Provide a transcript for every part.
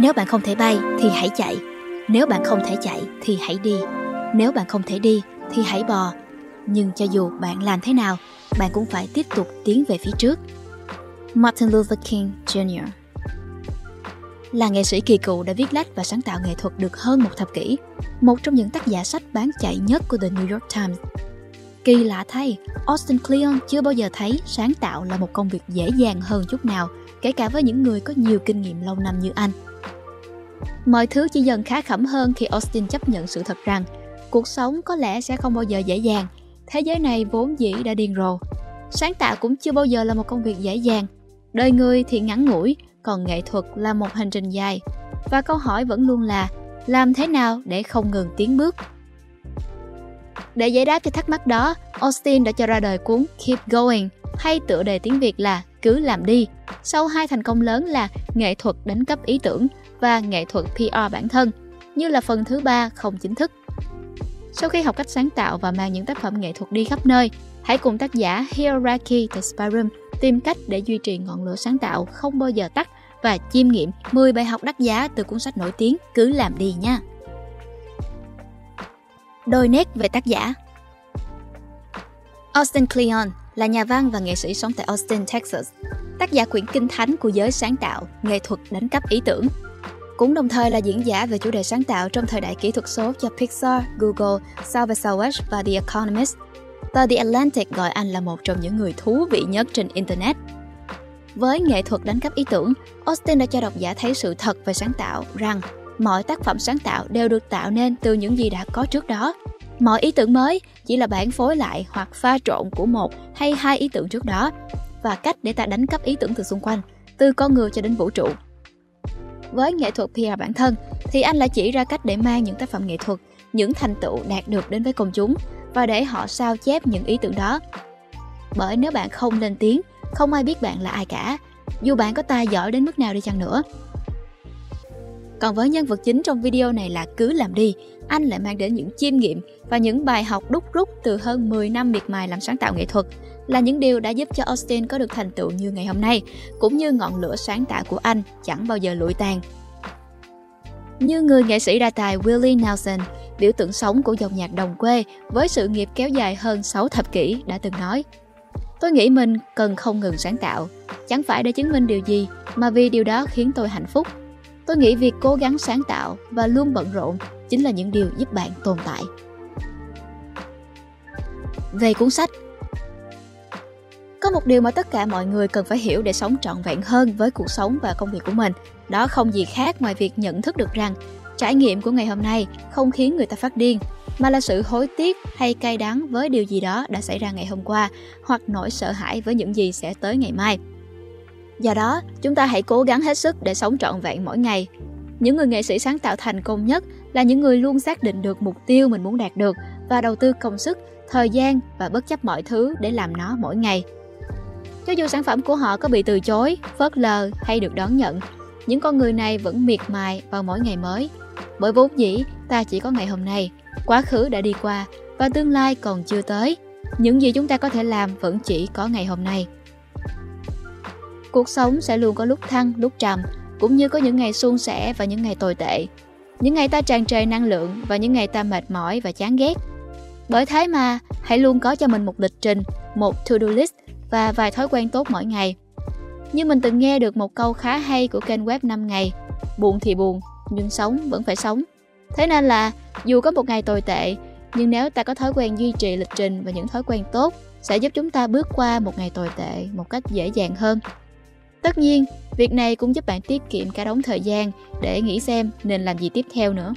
Nếu bạn không thể bay thì hãy chạy. Nếu bạn không thể chạy thì hãy đi. Nếu bạn không thể đi thì hãy bò. Nhưng cho dù bạn làm thế nào, bạn cũng phải tiếp tục tiến về phía trước. Martin Luther King Jr. Là nghệ sĩ kỳ cựu đã viết lách và sáng tạo nghệ thuật được hơn một thập kỷ, một trong những tác giả sách bán chạy nhất của The New York Times. Kỳ lạ thay, Austin Kleon chưa bao giờ thấy sáng tạo là một công việc dễ dàng hơn chút nào, kể cả với những người có nhiều kinh nghiệm lâu năm như anh. Mọi thứ chỉ dần khá khẩm hơn khi Austin chấp nhận sự thật rằng cuộc sống có lẽ sẽ không bao giờ dễ dàng. Thế giới này vốn dĩ đã điên rồ. Sáng tạo cũng chưa bao giờ là một công việc dễ dàng. Đời người thì ngắn ngủi, còn nghệ thuật là một hành trình dài. Và câu hỏi vẫn luôn là làm thế nào để không ngừng tiến bước? Để giải đáp cho thắc mắc đó, Austin đã cho ra đời cuốn Keep Going hay tựa đề tiếng Việt là Cứ làm đi. Sau hai thành công lớn là nghệ thuật đánh cắp ý tưởng và nghệ thuật PR bản thân, như là phần thứ ba không chính thức. Sau khi học cách sáng tạo và mang những tác phẩm nghệ thuật đi khắp nơi, hãy cùng tác giả Hiroaki Tesparum tìm cách để duy trì ngọn lửa sáng tạo không bao giờ tắt và chiêm nghiệm 10 bài học đắt giá từ cuốn sách nổi tiếng Cứ làm đi nha. Đôi nét về tác giả Austin Kleon là nhà văn và nghệ sĩ sống tại Austin, Texas, tác giả quyển kinh thánh của giới sáng tạo, nghệ thuật đánh cắp ý tưởng, cũng đồng thời là diễn giả về chủ đề sáng tạo trong thời đại kỹ thuật số cho Pixar, Google, South by Southwest và The Economist. Tờ The Atlantic gọi anh là một trong những người thú vị nhất trên Internet. Với nghệ thuật đánh cắp ý tưởng, Austin đã cho độc giả thấy sự thật về sáng tạo rằng mọi tác phẩm sáng tạo đều được tạo nên từ những gì đã có trước đó. Mọi ý tưởng mới chỉ là bản phối lại hoặc pha trộn của một hay hai ý tưởng trước đó và cách để ta đánh cắp ý tưởng từ xung quanh, từ con người cho đến vũ trụ với nghệ thuật PR bản thân thì anh lại chỉ ra cách để mang những tác phẩm nghệ thuật, những thành tựu đạt được đến với công chúng và để họ sao chép những ý tưởng đó. Bởi nếu bạn không lên tiếng, không ai biết bạn là ai cả, dù bạn có tài giỏi đến mức nào đi chăng nữa. Còn với nhân vật chính trong video này là Cứ làm đi, anh lại mang đến những chiêm nghiệm và những bài học đúc rút từ hơn 10 năm miệt mài làm sáng tạo nghệ thuật là những điều đã giúp cho Austin có được thành tựu như ngày hôm nay, cũng như ngọn lửa sáng tạo của anh chẳng bao giờ lụi tàn. Như người nghệ sĩ đa tài Willie Nelson, biểu tượng sống của dòng nhạc đồng quê với sự nghiệp kéo dài hơn 6 thập kỷ đã từng nói Tôi nghĩ mình cần không ngừng sáng tạo, chẳng phải để chứng minh điều gì mà vì điều đó khiến tôi hạnh phúc. Tôi nghĩ việc cố gắng sáng tạo và luôn bận rộn chính là những điều giúp bạn tồn tại. Về cuốn sách có một điều mà tất cả mọi người cần phải hiểu để sống trọn vẹn hơn với cuộc sống và công việc của mình. Đó không gì khác ngoài việc nhận thức được rằng trải nghiệm của ngày hôm nay không khiến người ta phát điên, mà là sự hối tiếc hay cay đắng với điều gì đó đã xảy ra ngày hôm qua hoặc nỗi sợ hãi với những gì sẽ tới ngày mai. Do đó, chúng ta hãy cố gắng hết sức để sống trọn vẹn mỗi ngày. Những người nghệ sĩ sáng tạo thành công nhất là những người luôn xác định được mục tiêu mình muốn đạt được và đầu tư công sức, thời gian và bất chấp mọi thứ để làm nó mỗi ngày. Cho dù sản phẩm của họ có bị từ chối, phớt lờ hay được đón nhận, những con người này vẫn miệt mài vào mỗi ngày mới. Bởi vốn dĩ, ta chỉ có ngày hôm nay, quá khứ đã đi qua và tương lai còn chưa tới. Những gì chúng ta có thể làm vẫn chỉ có ngày hôm nay. Cuộc sống sẽ luôn có lúc thăng, lúc trầm, cũng như có những ngày suôn sẻ và những ngày tồi tệ. Những ngày ta tràn trề năng lượng và những ngày ta mệt mỏi và chán ghét. Bởi thế mà, hãy luôn có cho mình một lịch trình, một to-do list và vài thói quen tốt mỗi ngày. Như mình từng nghe được một câu khá hay của kênh web 5 ngày, buồn thì buồn, nhưng sống vẫn phải sống. Thế nên là dù có một ngày tồi tệ, nhưng nếu ta có thói quen duy trì lịch trình và những thói quen tốt sẽ giúp chúng ta bước qua một ngày tồi tệ một cách dễ dàng hơn. Tất nhiên, việc này cũng giúp bạn tiết kiệm cả đống thời gian để nghĩ xem nên làm gì tiếp theo nữa.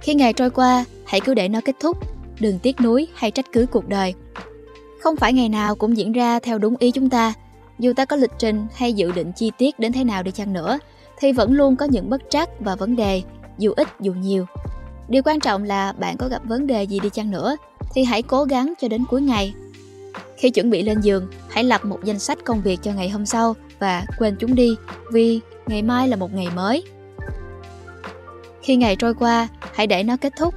Khi ngày trôi qua, hãy cứ để nó kết thúc, đừng tiếc nuối hay trách cứ cuộc đời. Không phải ngày nào cũng diễn ra theo đúng ý chúng ta. Dù ta có lịch trình hay dự định chi tiết đến thế nào đi chăng nữa, thì vẫn luôn có những bất trắc và vấn đề, dù ít dù nhiều. Điều quan trọng là bạn có gặp vấn đề gì đi chăng nữa, thì hãy cố gắng cho đến cuối ngày. Khi chuẩn bị lên giường, hãy lập một danh sách công việc cho ngày hôm sau và quên chúng đi, vì ngày mai là một ngày mới. Khi ngày trôi qua, hãy để nó kết thúc.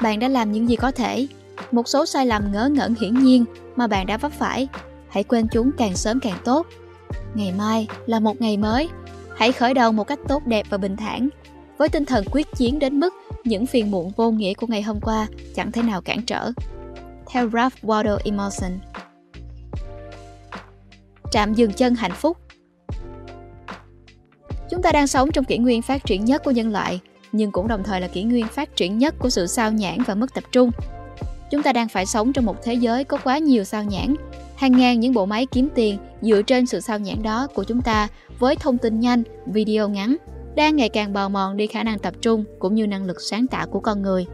Bạn đã làm những gì có thể, một số sai lầm ngớ ngẩn hiển nhiên mà bạn đã vấp phải hãy quên chúng càng sớm càng tốt ngày mai là một ngày mới Hãy khởi đầu một cách tốt đẹp và bình thản, với tinh thần quyết chiến đến mức những phiền muộn vô nghĩa của ngày hôm qua chẳng thể nào cản trở. Theo Ralph Waldo Emerson Trạm dừng chân hạnh phúc Chúng ta đang sống trong kỷ nguyên phát triển nhất của nhân loại, nhưng cũng đồng thời là kỷ nguyên phát triển nhất của sự sao nhãn và mất tập trung. Chúng ta đang phải sống trong một thế giới có quá nhiều sao nhãn, hàng ngàn những bộ máy kiếm tiền dựa trên sự sao nhãn đó của chúng ta với thông tin nhanh, video ngắn, đang ngày càng bào mòn đi khả năng tập trung cũng như năng lực sáng tạo của con người.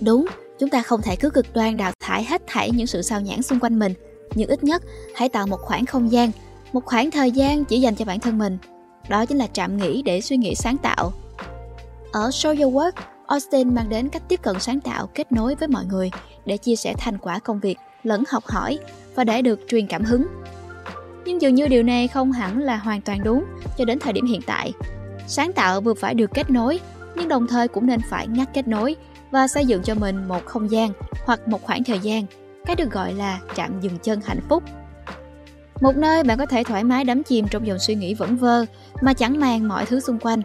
Đúng, chúng ta không thể cứ cực đoan đào thải hết thảy những sự sao nhãn xung quanh mình, nhưng ít nhất hãy tạo một khoảng không gian, một khoảng thời gian chỉ dành cho bản thân mình. Đó chính là trạm nghỉ để suy nghĩ sáng tạo. Ở Show Your Work, Austin mang đến cách tiếp cận sáng tạo kết nối với mọi người để chia sẻ thành quả công việc lẫn học hỏi và để được truyền cảm hứng. Nhưng dường như điều này không hẳn là hoàn toàn đúng cho đến thời điểm hiện tại. Sáng tạo vừa phải được kết nối, nhưng đồng thời cũng nên phải ngắt kết nối và xây dựng cho mình một không gian hoặc một khoảng thời gian, cái được gọi là trạm dừng chân hạnh phúc. Một nơi bạn có thể thoải mái đắm chìm trong dòng suy nghĩ vẩn vơ mà chẳng màng mọi thứ xung quanh.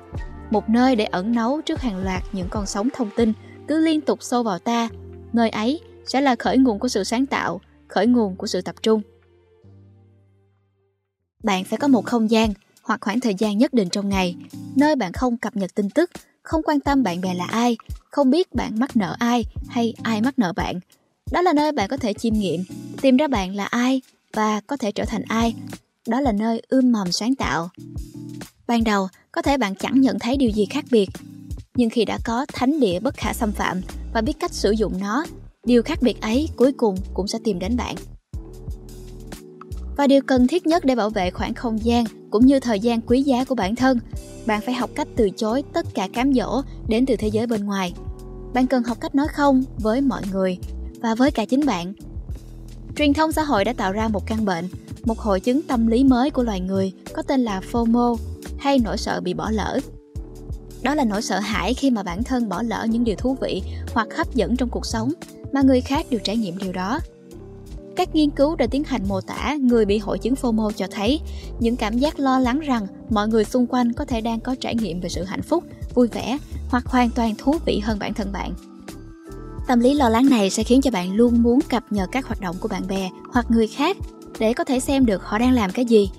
Một nơi để ẩn náu trước hàng loạt những con sóng thông tin cứ liên tục xô vào ta. Nơi ấy sẽ là khởi nguồn của sự sáng tạo, khởi nguồn của sự tập trung. Bạn phải có một không gian hoặc khoảng thời gian nhất định trong ngày, nơi bạn không cập nhật tin tức, không quan tâm bạn bè là ai, không biết bạn mắc nợ ai hay ai mắc nợ bạn. Đó là nơi bạn có thể chiêm nghiệm, tìm ra bạn là ai và có thể trở thành ai. Đó là nơi ươm mầm sáng tạo. Ban đầu, có thể bạn chẳng nhận thấy điều gì khác biệt, nhưng khi đã có thánh địa bất khả xâm phạm và biết cách sử dụng nó điều khác biệt ấy cuối cùng cũng sẽ tìm đến bạn và điều cần thiết nhất để bảo vệ khoảng không gian cũng như thời gian quý giá của bản thân bạn phải học cách từ chối tất cả cám dỗ đến từ thế giới bên ngoài bạn cần học cách nói không với mọi người và với cả chính bạn truyền thông xã hội đã tạo ra một căn bệnh một hội chứng tâm lý mới của loài người có tên là fomo hay nỗi sợ bị bỏ lỡ đó là nỗi sợ hãi khi mà bản thân bỏ lỡ những điều thú vị hoặc hấp dẫn trong cuộc sống mà người khác đều trải nghiệm điều đó. Các nghiên cứu đã tiến hành mô tả người bị hội chứng FOMO cho thấy những cảm giác lo lắng rằng mọi người xung quanh có thể đang có trải nghiệm về sự hạnh phúc, vui vẻ hoặc hoàn toàn thú vị hơn bản thân bạn. Tâm lý lo lắng này sẽ khiến cho bạn luôn muốn cập nhật các hoạt động của bạn bè hoặc người khác để có thể xem được họ đang làm cái gì.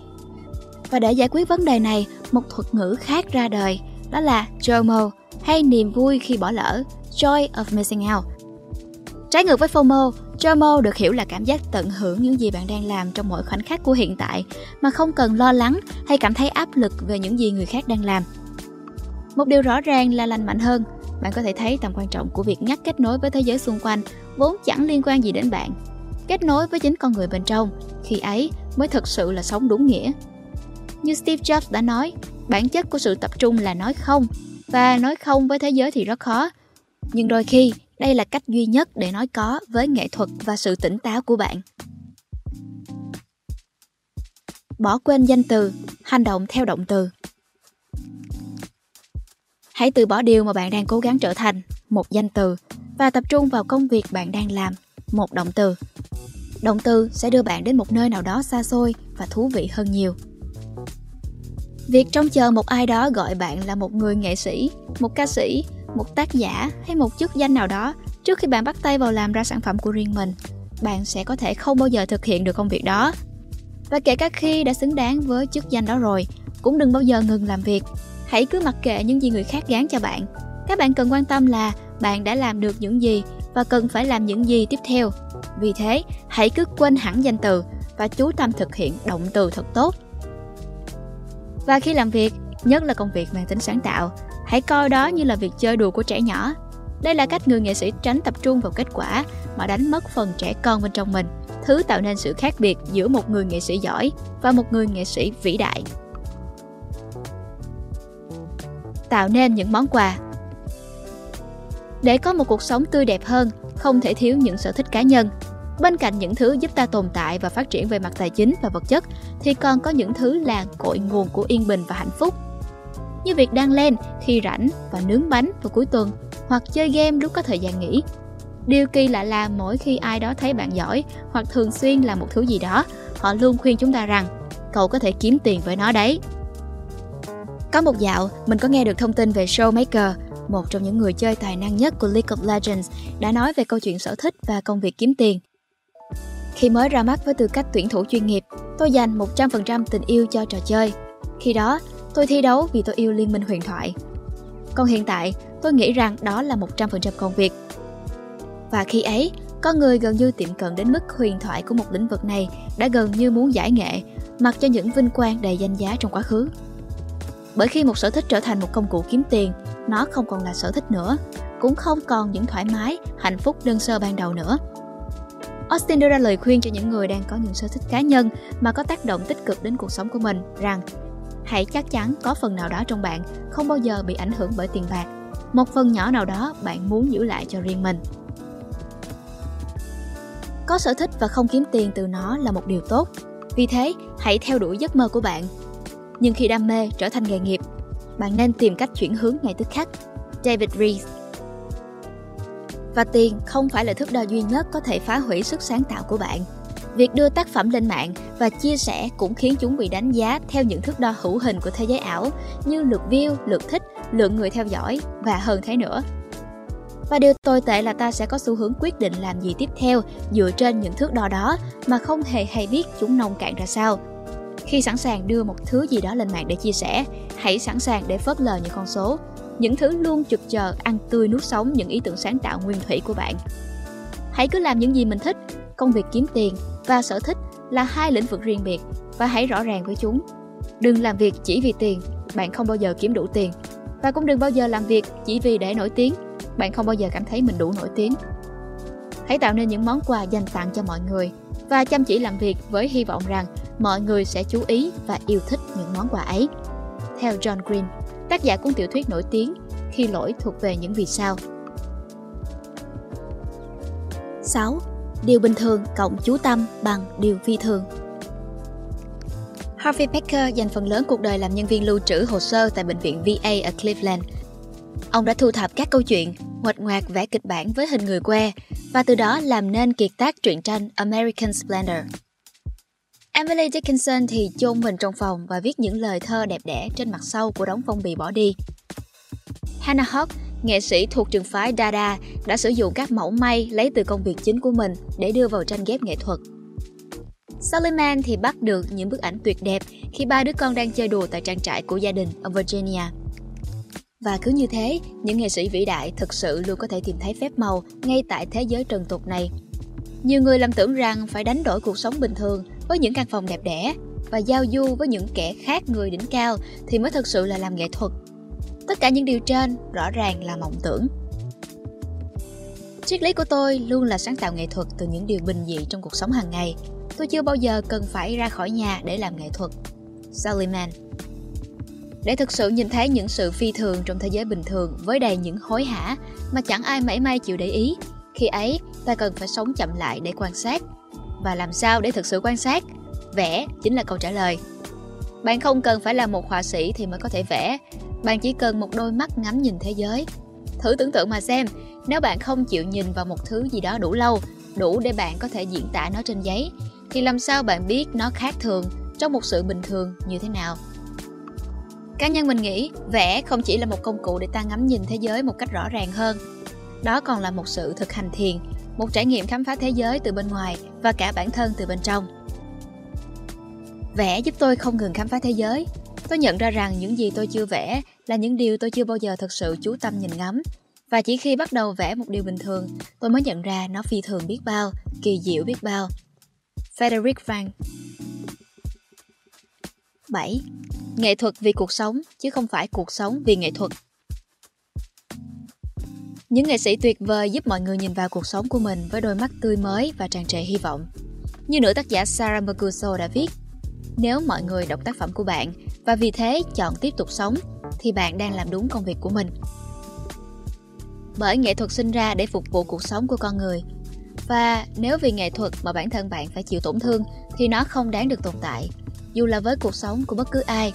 Và để giải quyết vấn đề này, một thuật ngữ khác ra đời, đó là JOMO hay niềm vui khi bỏ lỡ, Joy of Missing Out Trái ngược với FOMO, JOMO được hiểu là cảm giác tận hưởng những gì bạn đang làm trong mỗi khoảnh khắc của hiện tại mà không cần lo lắng hay cảm thấy áp lực về những gì người khác đang làm. Một điều rõ ràng là lành mạnh hơn, bạn có thể thấy tầm quan trọng của việc ngắt kết nối với thế giới xung quanh vốn chẳng liên quan gì đến bạn. Kết nối với chính con người bên trong, khi ấy mới thực sự là sống đúng nghĩa. Như Steve Jobs đã nói, bản chất của sự tập trung là nói không, và nói không với thế giới thì rất khó. Nhưng đôi khi đây là cách duy nhất để nói có với nghệ thuật và sự tỉnh táo của bạn. Bỏ quên danh từ, hành động theo động từ. Hãy từ bỏ điều mà bạn đang cố gắng trở thành, một danh từ, và tập trung vào công việc bạn đang làm, một động từ. Động từ sẽ đưa bạn đến một nơi nào đó xa xôi và thú vị hơn nhiều. Việc trông chờ một ai đó gọi bạn là một người nghệ sĩ, một ca sĩ, một tác giả hay một chức danh nào đó trước khi bạn bắt tay vào làm ra sản phẩm của riêng mình bạn sẽ có thể không bao giờ thực hiện được công việc đó và kể cả khi đã xứng đáng với chức danh đó rồi cũng đừng bao giờ ngừng làm việc hãy cứ mặc kệ những gì người khác gán cho bạn. Các bạn cần quan tâm là bạn đã làm được những gì và cần phải làm những gì tiếp theo. Vì thế, hãy cứ quên hẳn danh từ và chú tâm thực hiện động từ thật tốt. Và khi làm việc, nhất là công việc mang tính sáng tạo, hãy coi đó như là việc chơi đùa của trẻ nhỏ. Đây là cách người nghệ sĩ tránh tập trung vào kết quả mà đánh mất phần trẻ con bên trong mình, thứ tạo nên sự khác biệt giữa một người nghệ sĩ giỏi và một người nghệ sĩ vĩ đại. Tạo nên những món quà để có một cuộc sống tươi đẹp hơn không thể thiếu những sở thích cá nhân bên cạnh những thứ giúp ta tồn tại và phát triển về mặt tài chính và vật chất thì còn có những thứ là cội nguồn của yên bình và hạnh phúc như việc đăng lên khi rảnh và nướng bánh vào cuối tuần hoặc chơi game lúc có thời gian nghỉ. Điều kỳ lạ là mỗi khi ai đó thấy bạn giỏi hoặc thường xuyên làm một thứ gì đó, họ luôn khuyên chúng ta rằng cậu có thể kiếm tiền với nó đấy. Có một dạo, mình có nghe được thông tin về Showmaker, một trong những người chơi tài năng nhất của League of Legends, đã nói về câu chuyện sở thích và công việc kiếm tiền. Khi mới ra mắt với tư cách tuyển thủ chuyên nghiệp, tôi dành 100% tình yêu cho trò chơi. Khi đó, tôi thi đấu vì tôi yêu Liên minh huyền thoại. Còn hiện tại, tôi nghĩ rằng đó là 100% công việc. Và khi ấy, có người gần như tiệm cận đến mức huyền thoại của một lĩnh vực này đã gần như muốn giải nghệ, mặc cho những vinh quang đầy danh giá trong quá khứ. Bởi khi một sở thích trở thành một công cụ kiếm tiền, nó không còn là sở thích nữa, cũng không còn những thoải mái, hạnh phúc đơn sơ ban đầu nữa. Austin đưa ra lời khuyên cho những người đang có những sở thích cá nhân mà có tác động tích cực đến cuộc sống của mình rằng hãy chắc chắn có phần nào đó trong bạn không bao giờ bị ảnh hưởng bởi tiền bạc. Một phần nhỏ nào đó bạn muốn giữ lại cho riêng mình. Có sở thích và không kiếm tiền từ nó là một điều tốt. Vì thế, hãy theo đuổi giấc mơ của bạn. Nhưng khi đam mê trở thành nghề nghiệp, bạn nên tìm cách chuyển hướng ngay tức khắc. David Rees Và tiền không phải là thước đo duy nhất có thể phá hủy sức sáng tạo của bạn. Việc đưa tác phẩm lên mạng và chia sẻ cũng khiến chúng bị đánh giá theo những thước đo hữu hình của thế giới ảo như lượt view, lượt thích, lượng người theo dõi và hơn thế nữa. Và điều tồi tệ là ta sẽ có xu hướng quyết định làm gì tiếp theo dựa trên những thước đo đó mà không hề hay biết chúng nông cạn ra sao. Khi sẵn sàng đưa một thứ gì đó lên mạng để chia sẻ, hãy sẵn sàng để phớt lờ những con số, những thứ luôn trực chờ ăn tươi nuốt sống những ý tưởng sáng tạo nguyên thủy của bạn. Hãy cứ làm những gì mình thích, công việc kiếm tiền và sở thích là hai lĩnh vực riêng biệt và hãy rõ ràng với chúng. Đừng làm việc chỉ vì tiền, bạn không bao giờ kiếm đủ tiền. Và cũng đừng bao giờ làm việc chỉ vì để nổi tiếng, bạn không bao giờ cảm thấy mình đủ nổi tiếng. Hãy tạo nên những món quà dành tặng cho mọi người và chăm chỉ làm việc với hy vọng rằng mọi người sẽ chú ý và yêu thích những món quà ấy. Theo John Green, tác giả cuốn tiểu thuyết nổi tiếng Khi lỗi thuộc về những vì sao. 6. Điều bình thường cộng chú tâm bằng điều phi thường. Harvey Pecker dành phần lớn cuộc đời làm nhân viên lưu trữ hồ sơ tại bệnh viện VA ở Cleveland. Ông đã thu thập các câu chuyện, nguệch ngoạc vẽ kịch bản với hình người que và từ đó làm nên kiệt tác truyện tranh American Splendor. Emily Dickinson thì chôn mình trong phòng và viết những lời thơ đẹp đẽ trên mặt sau của đống phong bì bỏ đi. Hannah Hawk, nghệ sĩ thuộc trường phái Dada, đã sử dụng các mẫu may lấy từ công việc chính của mình để đưa vào tranh ghép nghệ thuật. Solomon thì bắt được những bức ảnh tuyệt đẹp khi ba đứa con đang chơi đùa tại trang trại của gia đình ở Virginia. Và cứ như thế, những nghệ sĩ vĩ đại thực sự luôn có thể tìm thấy phép màu ngay tại thế giới trần tục này. Nhiều người lầm tưởng rằng phải đánh đổi cuộc sống bình thường với những căn phòng đẹp đẽ và giao du với những kẻ khác người đỉnh cao thì mới thực sự là làm nghệ thuật. Tất cả những điều trên rõ ràng là mộng tưởng. Triết lý của tôi luôn là sáng tạo nghệ thuật từ những điều bình dị trong cuộc sống hàng ngày. Tôi chưa bao giờ cần phải ra khỏi nhà để làm nghệ thuật. Sullivan để thực sự nhìn thấy những sự phi thường trong thế giới bình thường với đầy những hối hả mà chẳng ai mảy may chịu để ý. Khi ấy, ta cần phải sống chậm lại để quan sát. Và làm sao để thực sự quan sát? Vẽ chính là câu trả lời. Bạn không cần phải là một họa sĩ thì mới có thể vẽ. Bạn chỉ cần một đôi mắt ngắm nhìn thế giới. Thử tưởng tượng mà xem, nếu bạn không chịu nhìn vào một thứ gì đó đủ lâu, đủ để bạn có thể diễn tả nó trên giấy, thì làm sao bạn biết nó khác thường trong một sự bình thường như thế nào? Cá nhân mình nghĩ, vẽ không chỉ là một công cụ để ta ngắm nhìn thế giới một cách rõ ràng hơn. Đó còn là một sự thực hành thiền, một trải nghiệm khám phá thế giới từ bên ngoài và cả bản thân từ bên trong. Vẽ giúp tôi không ngừng khám phá thế giới. Tôi nhận ra rằng những gì tôi chưa vẽ là những điều tôi chưa bao giờ thực sự chú tâm nhìn ngắm. Và chỉ khi bắt đầu vẽ một điều bình thường, tôi mới nhận ra nó phi thường biết bao, kỳ diệu biết bao. Frederick Van 7. Nghệ thuật vì cuộc sống, chứ không phải cuộc sống vì nghệ thuật. Những nghệ sĩ tuyệt vời giúp mọi người nhìn vào cuộc sống của mình với đôi mắt tươi mới và tràn trề hy vọng. Như nữ tác giả Sarah Mercuso đã viết, nếu mọi người đọc tác phẩm của bạn và vì thế chọn tiếp tục sống, thì bạn đang làm đúng công việc của mình. Bởi nghệ thuật sinh ra để phục vụ cuộc sống của con người. Và nếu vì nghệ thuật mà bản thân bạn phải chịu tổn thương thì nó không đáng được tồn tại dù là với cuộc sống của bất cứ ai.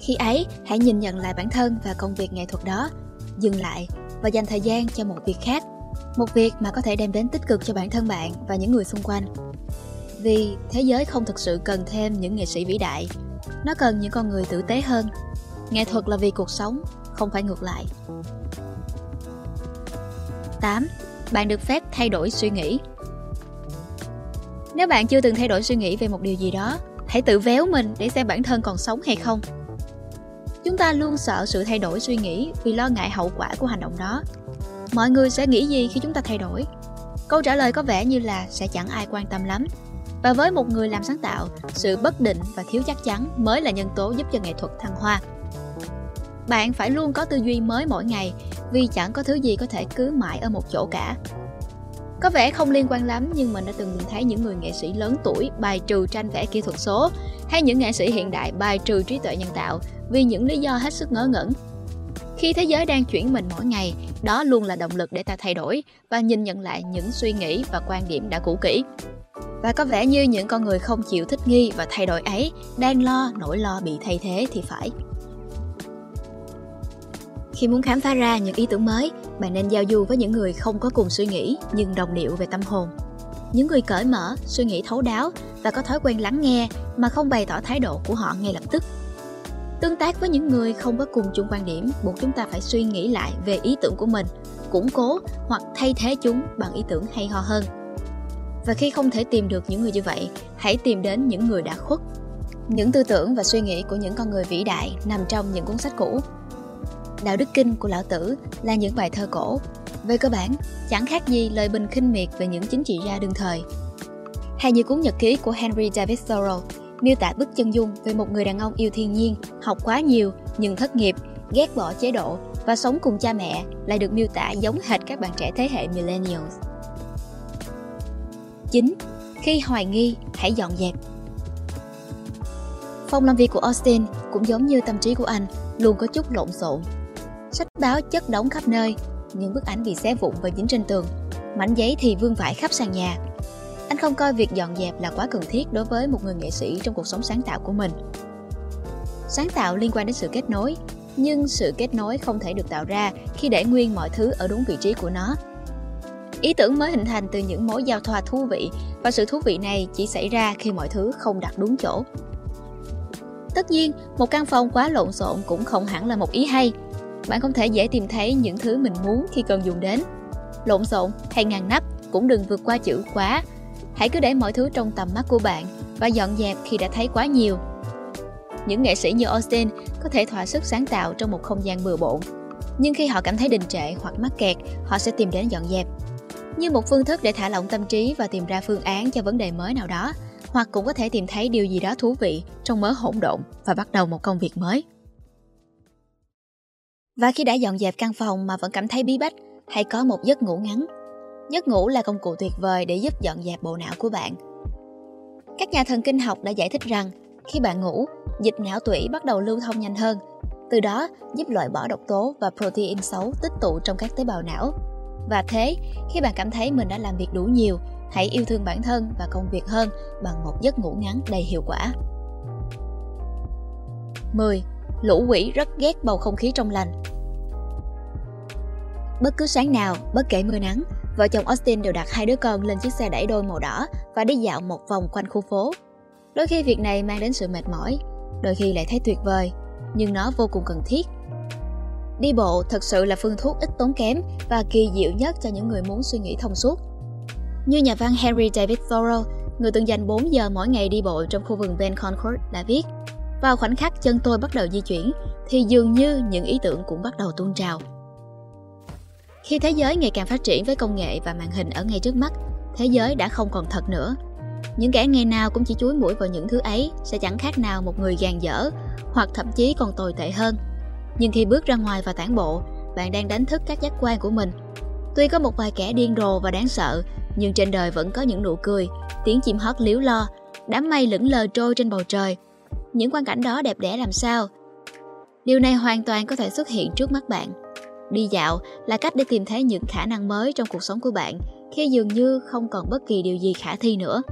Khi ấy, hãy nhìn nhận lại bản thân và công việc nghệ thuật đó, dừng lại và dành thời gian cho một việc khác, một việc mà có thể đem đến tích cực cho bản thân bạn và những người xung quanh. Vì thế giới không thực sự cần thêm những nghệ sĩ vĩ đại, nó cần những con người tử tế hơn. Nghệ thuật là vì cuộc sống, không phải ngược lại. 8. Bạn được phép thay đổi suy nghĩ. Nếu bạn chưa từng thay đổi suy nghĩ về một điều gì đó, hãy tự véo mình để xem bản thân còn sống hay không. Chúng ta luôn sợ sự thay đổi suy nghĩ vì lo ngại hậu quả của hành động đó. Mọi người sẽ nghĩ gì khi chúng ta thay đổi? Câu trả lời có vẻ như là sẽ chẳng ai quan tâm lắm. Và với một người làm sáng tạo, sự bất định và thiếu chắc chắn mới là nhân tố giúp cho nghệ thuật thăng hoa. Bạn phải luôn có tư duy mới mỗi ngày vì chẳng có thứ gì có thể cứ mãi ở một chỗ cả. Có vẻ không liên quan lắm nhưng mình đã từng nhìn thấy những người nghệ sĩ lớn tuổi bài trừ tranh vẽ kỹ thuật số hay những nghệ sĩ hiện đại bài trừ trí tuệ nhân tạo vì những lý do hết sức ngớ ngẩn. Khi thế giới đang chuyển mình mỗi ngày, đó luôn là động lực để ta thay đổi và nhìn nhận lại những suy nghĩ và quan điểm đã cũ kỹ. Và có vẻ như những con người không chịu thích nghi và thay đổi ấy đang lo nỗi lo bị thay thế thì phải. Khi muốn khám phá ra những ý tưởng mới, bạn nên giao du với những người không có cùng suy nghĩ nhưng đồng điệu về tâm hồn. Những người cởi mở, suy nghĩ thấu đáo và có thói quen lắng nghe mà không bày tỏ thái độ của họ ngay lập tức. Tương tác với những người không có cùng chung quan điểm buộc chúng ta phải suy nghĩ lại về ý tưởng của mình, củng cố hoặc thay thế chúng bằng ý tưởng hay ho hơn. Và khi không thể tìm được những người như vậy, hãy tìm đến những người đã khuất. Những tư tưởng và suy nghĩ của những con người vĩ đại nằm trong những cuốn sách cũ Đạo đức kinh của lão tử là những bài thơ cổ. Về cơ bản, chẳng khác gì lời bình khinh miệt về những chính trị gia đương thời. Hay như cuốn nhật ký của Henry David Thoreau, miêu tả bức chân dung về một người đàn ông yêu thiên nhiên, học quá nhiều nhưng thất nghiệp, ghét bỏ chế độ và sống cùng cha mẹ lại được miêu tả giống hệt các bạn trẻ thế hệ millennials. 9. Khi hoài nghi, hãy dọn dẹp. Phòng làm việc của Austin cũng giống như tâm trí của anh, luôn có chút lộn xộn sách báo chất đống khắp nơi, những bức ảnh bị xé vụn và dính trên tường, mảnh giấy thì vương vãi khắp sàn nhà. Anh không coi việc dọn dẹp là quá cần thiết đối với một người nghệ sĩ trong cuộc sống sáng tạo của mình. Sáng tạo liên quan đến sự kết nối, nhưng sự kết nối không thể được tạo ra khi để nguyên mọi thứ ở đúng vị trí của nó. Ý tưởng mới hình thành từ những mối giao thoa thú vị và sự thú vị này chỉ xảy ra khi mọi thứ không đặt đúng chỗ. Tất nhiên, một căn phòng quá lộn xộn cũng không hẳn là một ý hay, bạn không thể dễ tìm thấy những thứ mình muốn khi cần dùng đến. Lộn xộn hay ngàn nắp cũng đừng vượt qua chữ quá. Hãy cứ để mọi thứ trong tầm mắt của bạn và dọn dẹp khi đã thấy quá nhiều. Những nghệ sĩ như Austin có thể thỏa sức sáng tạo trong một không gian bừa bộn. Nhưng khi họ cảm thấy đình trệ hoặc mắc kẹt, họ sẽ tìm đến dọn dẹp. Như một phương thức để thả lỏng tâm trí và tìm ra phương án cho vấn đề mới nào đó, hoặc cũng có thể tìm thấy điều gì đó thú vị trong mớ hỗn độn và bắt đầu một công việc mới. Và khi đã dọn dẹp căn phòng mà vẫn cảm thấy bí bách, hãy có một giấc ngủ ngắn. Giấc ngủ là công cụ tuyệt vời để giúp dọn dẹp bộ não của bạn. Các nhà thần kinh học đã giải thích rằng khi bạn ngủ, dịch não tủy bắt đầu lưu thông nhanh hơn, từ đó giúp loại bỏ độc tố và protein xấu tích tụ trong các tế bào não. Và thế, khi bạn cảm thấy mình đã làm việc đủ nhiều, hãy yêu thương bản thân và công việc hơn bằng một giấc ngủ ngắn đầy hiệu quả. 10 lũ quỷ rất ghét bầu không khí trong lành. Bất cứ sáng nào, bất kể mưa nắng, vợ chồng Austin đều đặt hai đứa con lên chiếc xe đẩy đôi màu đỏ và đi dạo một vòng quanh khu phố. Đôi khi việc này mang đến sự mệt mỏi, đôi khi lại thấy tuyệt vời, nhưng nó vô cùng cần thiết. Đi bộ thật sự là phương thuốc ít tốn kém và kỳ diệu nhất cho những người muốn suy nghĩ thông suốt. Như nhà văn Henry David Thoreau, người từng dành 4 giờ mỗi ngày đi bộ trong khu vườn Ben Concord đã viết vào khoảnh khắc chân tôi bắt đầu di chuyển, thì dường như những ý tưởng cũng bắt đầu tuôn trào. Khi thế giới ngày càng phát triển với công nghệ và màn hình ở ngay trước mắt, thế giới đã không còn thật nữa. Những kẻ ngày nào cũng chỉ chúi mũi vào những thứ ấy sẽ chẳng khác nào một người gàn dở, hoặc thậm chí còn tồi tệ hơn. Nhưng khi bước ra ngoài và tản bộ, bạn đang đánh thức các giác quan của mình. Tuy có một vài kẻ điên rồ và đáng sợ, nhưng trên đời vẫn có những nụ cười, tiếng chim hót líu lo, đám mây lững lờ trôi trên bầu trời những quan cảnh đó đẹp đẽ làm sao. Điều này hoàn toàn có thể xuất hiện trước mắt bạn. Đi dạo là cách để tìm thấy những khả năng mới trong cuộc sống của bạn khi dường như không còn bất kỳ điều gì khả thi nữa.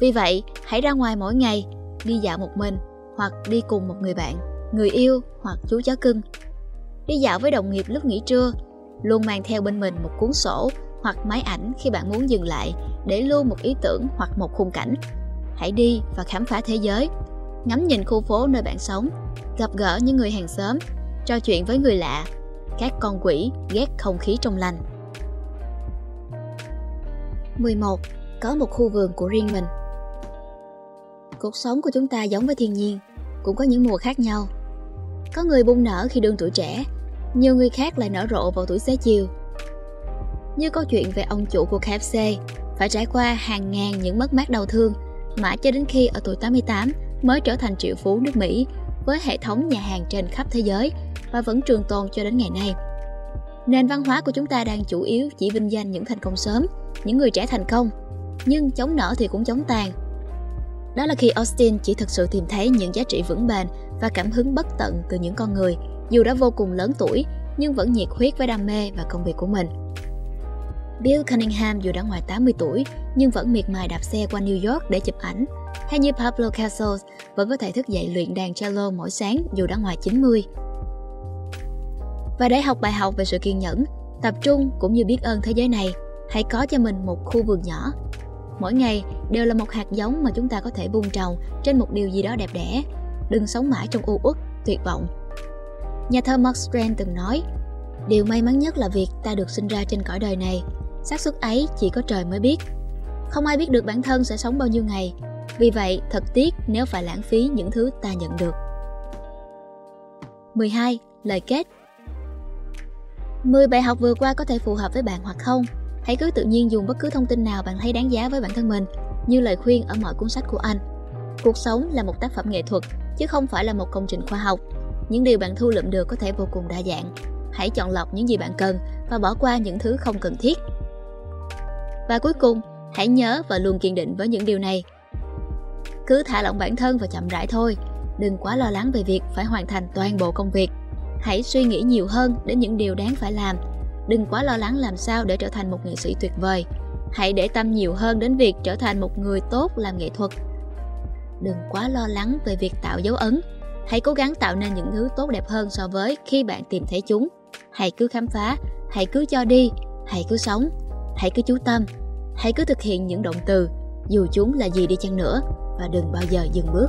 Vì vậy, hãy ra ngoài mỗi ngày, đi dạo một mình hoặc đi cùng một người bạn, người yêu hoặc chú chó cưng. Đi dạo với đồng nghiệp lúc nghỉ trưa, luôn mang theo bên mình một cuốn sổ hoặc máy ảnh khi bạn muốn dừng lại để lưu một ý tưởng hoặc một khung cảnh hãy đi và khám phá thế giới ngắm nhìn khu phố nơi bạn sống, gặp gỡ những người hàng xóm, trò chuyện với người lạ, các con quỷ ghét không khí trong lành. 11. Có một khu vườn của riêng mình Cuộc sống của chúng ta giống với thiên nhiên, cũng có những mùa khác nhau. Có người bung nở khi đương tuổi trẻ, nhiều người khác lại nở rộ vào tuổi xế chiều. Như câu chuyện về ông chủ của KFC, phải trải qua hàng ngàn những mất mát đau thương, mãi cho đến khi ở tuổi 88 mới trở thành triệu phú nước Mỹ với hệ thống nhà hàng trên khắp thế giới và vẫn trường tồn cho đến ngày nay. Nền văn hóa của chúng ta đang chủ yếu chỉ vinh danh những thành công sớm, những người trẻ thành công, nhưng chống nở thì cũng chống tàn. Đó là khi Austin chỉ thực sự tìm thấy những giá trị vững bền và cảm hứng bất tận từ những con người, dù đã vô cùng lớn tuổi nhưng vẫn nhiệt huyết với đam mê và công việc của mình. Bill Cunningham dù đã ngoài 80 tuổi nhưng vẫn miệt mài đạp xe qua New York để chụp ảnh, hay như Pablo Casals vẫn có thể thức dậy luyện đàn cello mỗi sáng dù đã ngoài 90. Và để học bài học về sự kiên nhẫn, tập trung cũng như biết ơn thế giới này, hãy có cho mình một khu vườn nhỏ. Mỗi ngày đều là một hạt giống mà chúng ta có thể bung trồng trên một điều gì đó đẹp đẽ. Đừng sống mãi trong u uất, tuyệt vọng. Nhà thơ Mark Strand từng nói, Điều may mắn nhất là việc ta được sinh ra trên cõi đời này xác suất ấy chỉ có trời mới biết. Không ai biết được bản thân sẽ sống bao nhiêu ngày. Vì vậy, thật tiếc nếu phải lãng phí những thứ ta nhận được. 12. Lời kết 10 bài học vừa qua có thể phù hợp với bạn hoặc không. Hãy cứ tự nhiên dùng bất cứ thông tin nào bạn thấy đáng giá với bản thân mình, như lời khuyên ở mọi cuốn sách của anh. Cuộc sống là một tác phẩm nghệ thuật, chứ không phải là một công trình khoa học. Những điều bạn thu lượm được có thể vô cùng đa dạng. Hãy chọn lọc những gì bạn cần và bỏ qua những thứ không cần thiết. Và cuối cùng, hãy nhớ và luôn kiên định với những điều này. Cứ thả lỏng bản thân và chậm rãi thôi, đừng quá lo lắng về việc phải hoàn thành toàn bộ công việc. Hãy suy nghĩ nhiều hơn đến những điều đáng phải làm. Đừng quá lo lắng làm sao để trở thành một nghệ sĩ tuyệt vời. Hãy để tâm nhiều hơn đến việc trở thành một người tốt làm nghệ thuật. Đừng quá lo lắng về việc tạo dấu ấn. Hãy cố gắng tạo nên những thứ tốt đẹp hơn so với khi bạn tìm thấy chúng. Hãy cứ khám phá hãy cứ cho đi hãy cứ sống hãy cứ chú tâm. Hãy cứ thực hiện những động từ, dù chúng là gì đi chăng nữa, và đừng bao giờ dừng bước.